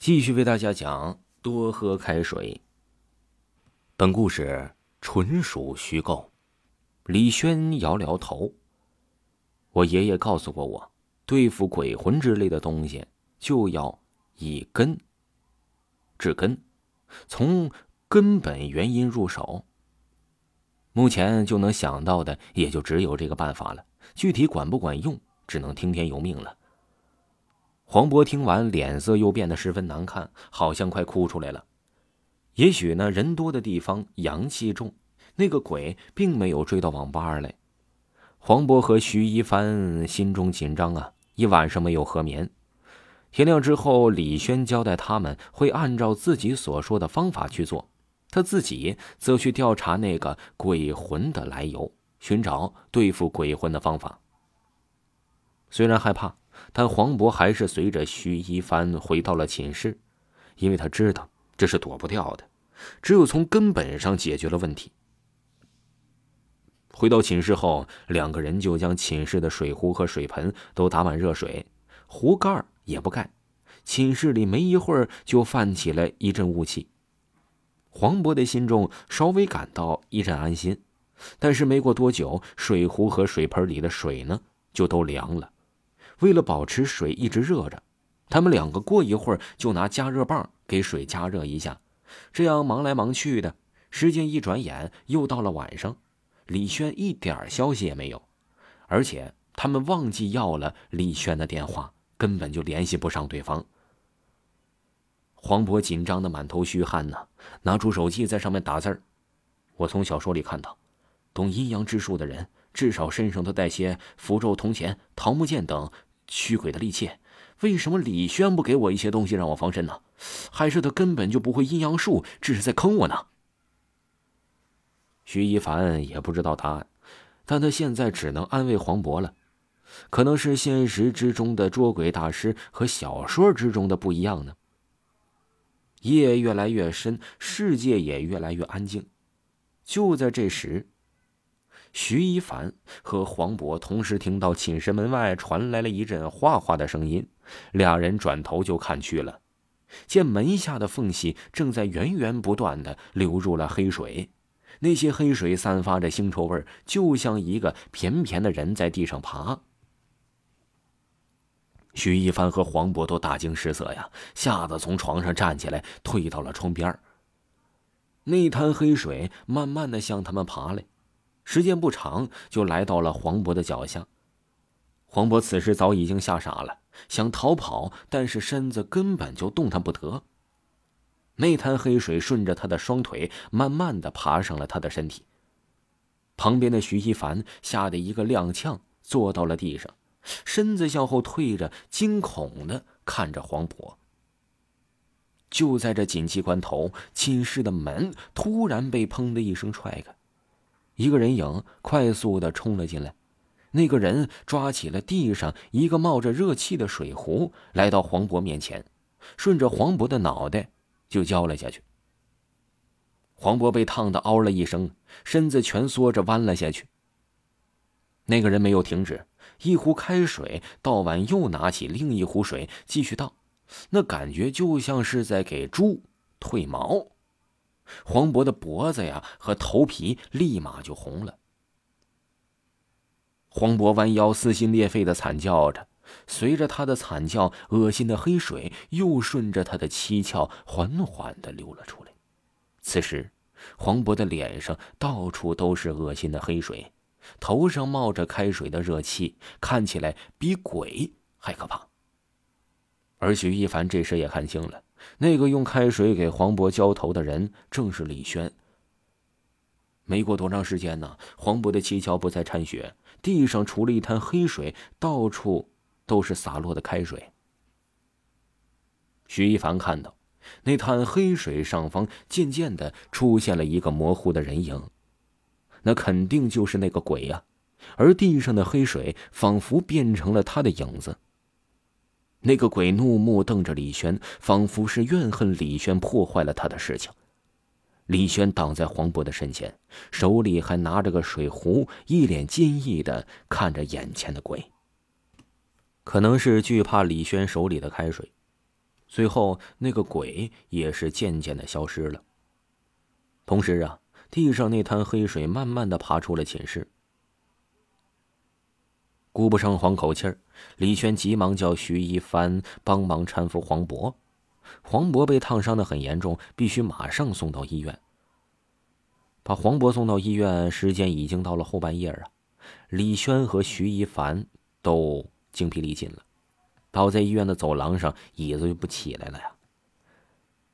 继续为大家讲多喝开水。本故事纯属虚构。李轩摇摇头。我爷爷告诉过我，对付鬼魂之类的东西，就要以根治根，从根本原因入手。目前就能想到的，也就只有这个办法了。具体管不管用，只能听天由命了。黄渤听完，脸色又变得十分难看，好像快哭出来了。也许呢，人多的地方阳气重，那个鬼并没有追到网吧来。黄渤和徐一帆心中紧张啊，一晚上没有合眠。天亮之后，李轩交代他们会按照自己所说的方法去做，他自己则去调查那个鬼魂的来由，寻找对付鬼魂的方法。虽然害怕。但黄渤还是随着徐一帆回到了寝室，因为他知道这是躲不掉的，只有从根本上解决了问题。回到寝室后，两个人就将寝室的水壶和水盆都打满热水，壶盖也不盖。寝室里没一会儿就泛起了一阵雾气，黄渤的心中稍微感到一阵安心，但是没过多久，水壶和水盆里的水呢就都凉了。为了保持水一直热着，他们两个过一会儿就拿加热棒给水加热一下，这样忙来忙去的，时间一转眼又到了晚上。李轩一点消息也没有，而且他们忘记要了李轩的电话，根本就联系不上对方。黄渤紧张的满头虚汗呢，拿出手机在上面打字儿。我从小说里看到，懂阴阳之术的人至少身上都带些符咒、铜钱、桃木剑等。驱鬼的利器，为什么李轩不给我一些东西让我防身呢？还是他根本就不会阴阳术，只是在坑我呢？徐一凡也不知道答案，但他现在只能安慰黄渤了。可能是现实之中的捉鬼大师和小说之中的不一样呢。夜越来越深，世界也越来越安静。就在这时。徐一凡和黄渤同时听到寝室门外传来了一阵哗哗的声音，俩人转头就看去了，见门下的缝隙正在源源不断的流入了黑水，那些黑水散发着腥臭味就像一个扁扁的人在地上爬。徐一凡和黄渤都大惊失色呀，吓得从床上站起来，退到了窗边那滩黑水慢慢的向他们爬来。时间不长，就来到了黄渤的脚下。黄渤此时早已经吓傻了，想逃跑，但是身子根本就动弹不得。那滩黑水顺着他的双腿，慢慢的爬上了他的身体。旁边的徐一凡吓得一个踉跄，坐到了地上，身子向后退着，惊恐的看着黄渤。就在这紧急关头，寝室的门突然被砰的一声踹开。一个人影快速的冲了进来，那个人抓起了地上一个冒着热气的水壶，来到黄渤面前，顺着黄渤的脑袋就浇了下去。黄渤被烫的嗷了一声，身子蜷缩着弯了下去。那个人没有停止，一壶开水倒完，又拿起另一壶水继续倒，那感觉就像是在给猪褪毛。黄渤的脖子呀和头皮立马就红了。黄渤弯腰撕心裂肺的惨叫着，随着他的惨叫，恶心的黑水又顺着他的七窍缓缓的流了出来。此时，黄渤的脸上到处都是恶心的黑水，头上冒着开水的热气，看起来比鬼还可怕。而许一凡这时也看清了。那个用开水给黄渤浇头的人正是李轩。没过多长时间呢，黄渤的七窍不再掺血，地上除了一滩黑水，到处都是洒落的开水。徐一凡看到那滩黑水上方渐渐的出现了一个模糊的人影，那肯定就是那个鬼呀，而地上的黑水仿佛变成了他的影子。那个鬼怒目瞪着李轩，仿佛是怨恨李轩破坏了他的事情。李轩挡在黄渤的身前，手里还拿着个水壶，一脸坚毅的看着眼前的鬼。可能是惧怕李轩手里的开水，随后，那个鬼也是渐渐的消失了。同时啊，地上那滩黑水慢慢的爬出了寝室。顾不上缓口气儿，李轩急忙叫徐一帆帮忙搀扶黄渤。黄渤被烫伤的很严重，必须马上送到医院。把黄渤送到医院，时间已经到了后半夜啊。李轩和徐一凡都精疲力尽了。倒在医院的走廊上，椅子就不起来了呀。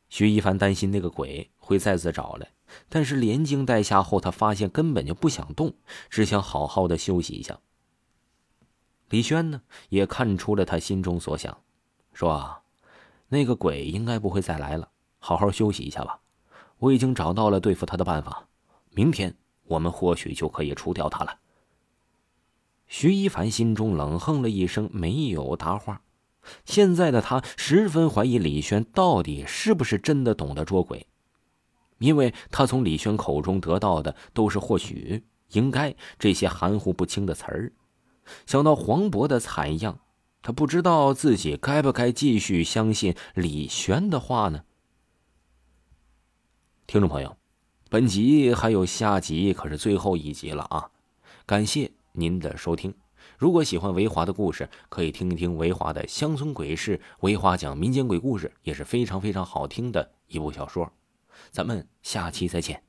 徐一凡担心那个鬼会再次找来，但是连惊带吓后，他发现根本就不想动，只想好好的休息一下。李轩呢，也看出了他心中所想，说：“啊那个鬼应该不会再来了，好好休息一下吧。我已经找到了对付他的办法，明天我们或许就可以除掉他了。”徐一凡心中冷哼了一声，没有答话。现在的他十分怀疑李轩到底是不是真的懂得捉鬼，因为他从李轩口中得到的都是“或许”“应该”这些含糊不清的词儿。想到黄渤的惨样，他不知道自己该不该继续相信李轩的话呢？听众朋友，本集还有下集，可是最后一集了啊！感谢您的收听。如果喜欢维华的故事，可以听一听维华的乡村鬼事。维华讲民间鬼故事也是非常非常好听的一部小说。咱们下期再见。